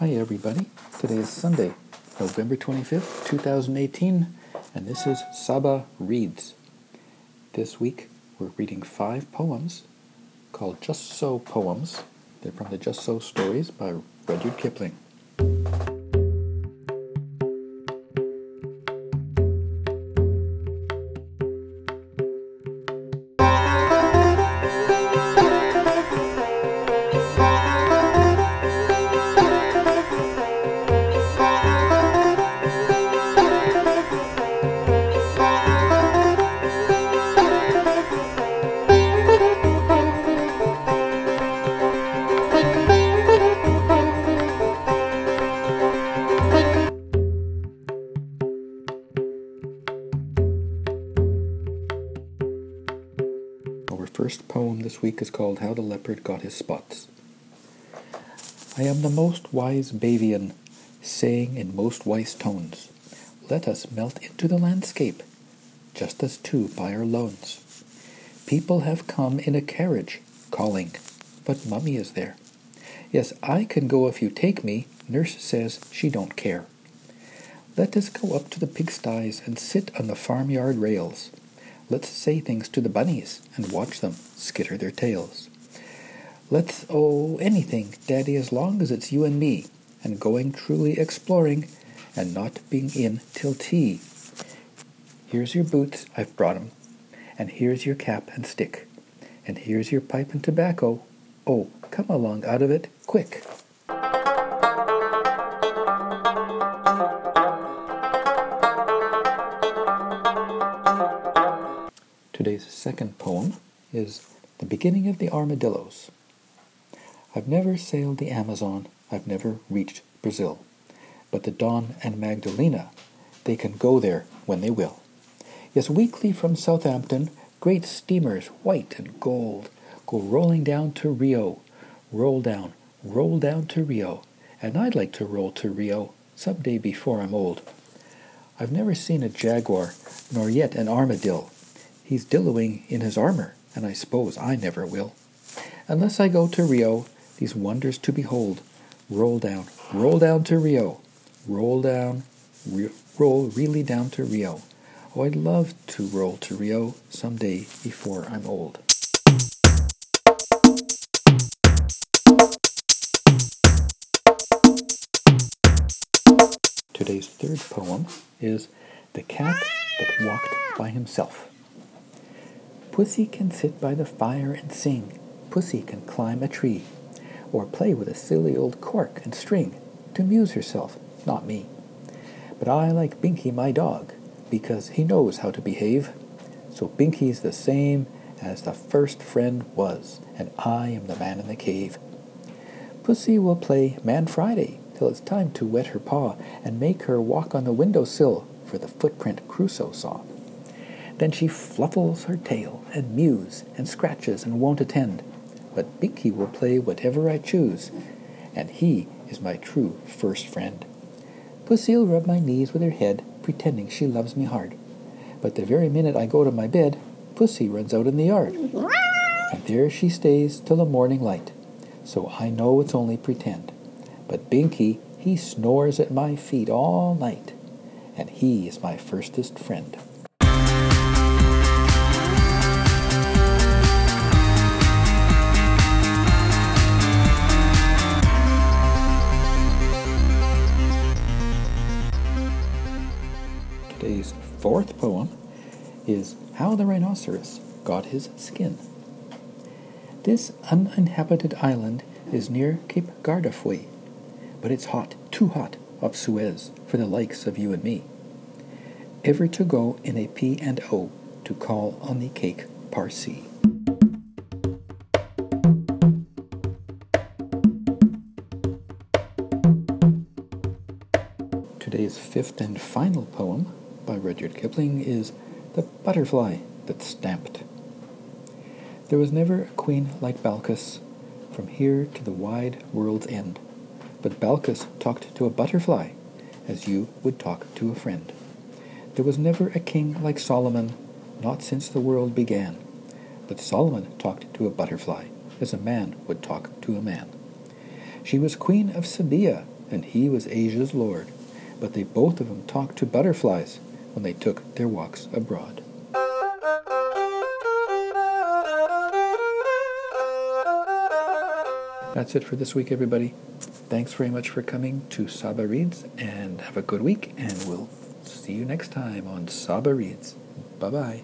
Hi, everybody. Today is Sunday, November 25th, 2018, and this is Saba Reads. This week, we're reading five poems called Just So Poems. They're from the Just So Stories by Rudyard Kipling. First poem this week is called How the Leopard Got His Spots. I am the most wise Baviaan, saying in most wise tones, Let us melt into the landscape, just as two by our loans. People have come in a carriage, calling, but Mummy is there. Yes, I can go if you take me, nurse says she don't care. Let us go up to the pigsties and sit on the farmyard rails. Let's say things to the bunnies and watch them skitter their tails. Let's, oh, anything, Daddy, as long as it's you and me, and going truly exploring, and not being in till tea. Here's your boots, I've brought 'em, and here's your cap and stick, and here's your pipe and tobacco. Oh, come along out of it, quick. Today's second poem is The Beginning of the Armadillos. I've never sailed the Amazon, I've never reached Brazil, but the Don and Magdalena, they can go there when they will. Yes, weekly from Southampton, great steamers, white and gold, go rolling down to Rio. Roll down, roll down to Rio, and I'd like to roll to Rio some day before I'm old. I've never seen a jaguar, nor yet an armadillo. He's dillowing in his armor, and I suppose I never will. Unless I go to Rio, these wonders to behold. Roll down, roll down to Rio. Roll down, re- roll really down to Rio. Oh, I'd love to roll to Rio someday before I'm old. Today's third poem is The Cat That Walked by Himself. Pussy can sit by the fire and sing. Pussy can climb a tree. Or play with a silly old cork and string to amuse herself, not me. But I like Binkie, my dog, because he knows how to behave. So Binkie's the same as the first friend was, and I am the man in the cave. Pussy will play Man Friday till it's time to wet her paw and make her walk on the window sill for the footprint Crusoe saw. Then she fluffles her tail and mews and scratches and won't attend. But Binkie will play whatever I choose, and he is my true first friend. Pussy'll rub my knees with her head, pretending she loves me hard. But the very minute I go to my bed, Pussy runs out in the yard. And there she stays till the morning light. So I know it's only pretend. But Binkie, he snores at my feet all night, and he is my firstest friend. Today's fourth poem is How the Rhinoceros Got His Skin. This uninhabited island is near Cape Gardafui, but it's hot, too hot, off Suez for the likes of you and me. Ever to go in a P and O to call on the cake Parsee. Today's fifth and final poem by Rudyard Kipling is The Butterfly That Stamped. There was never a queen like Balkis, from here to the wide world's end. But Balkis talked to a butterfly, as you would talk to a friend. There was never a king like Solomon, not since the world began. But Solomon talked to a butterfly, as a man would talk to a man. She was queen of Sabaea, and he was Asia's lord. But they both of them talked to butterflies when they took their walks abroad. That's it for this week, everybody. Thanks very much for coming to Saba Reads, and have a good week, and we'll see you next time on Saba Reads. Bye bye.